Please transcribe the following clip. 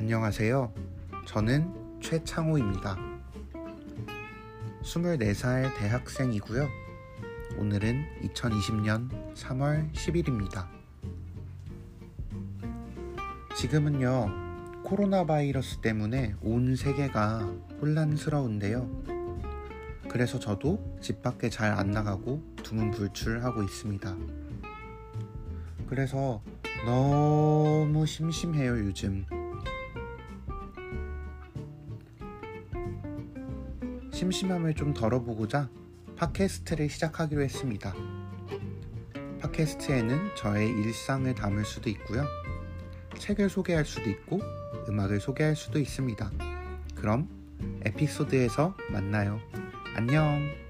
안녕하세요. 저는 최창호입니다. 24살 대학생이고요. 오늘은 2020년 3월 10일입니다. 지금은요, 코로나 바이러스 때문에 온 세계가 혼란스러운데요. 그래서 저도 집 밖에 잘 안 나가고 두문불출하고 있습니다. 그래서 너무 심심해요, 요즘. 심심함을 좀 덜어보고자 팟캐스트를 시작하기로 했습니다. 팟캐스트에는 저의 일상을 담을 수도 있고요. 책을 소개할 수도 있고, 음악을 소개할 수도 있습니다. 그럼 에피소드에서 만나요. 안녕!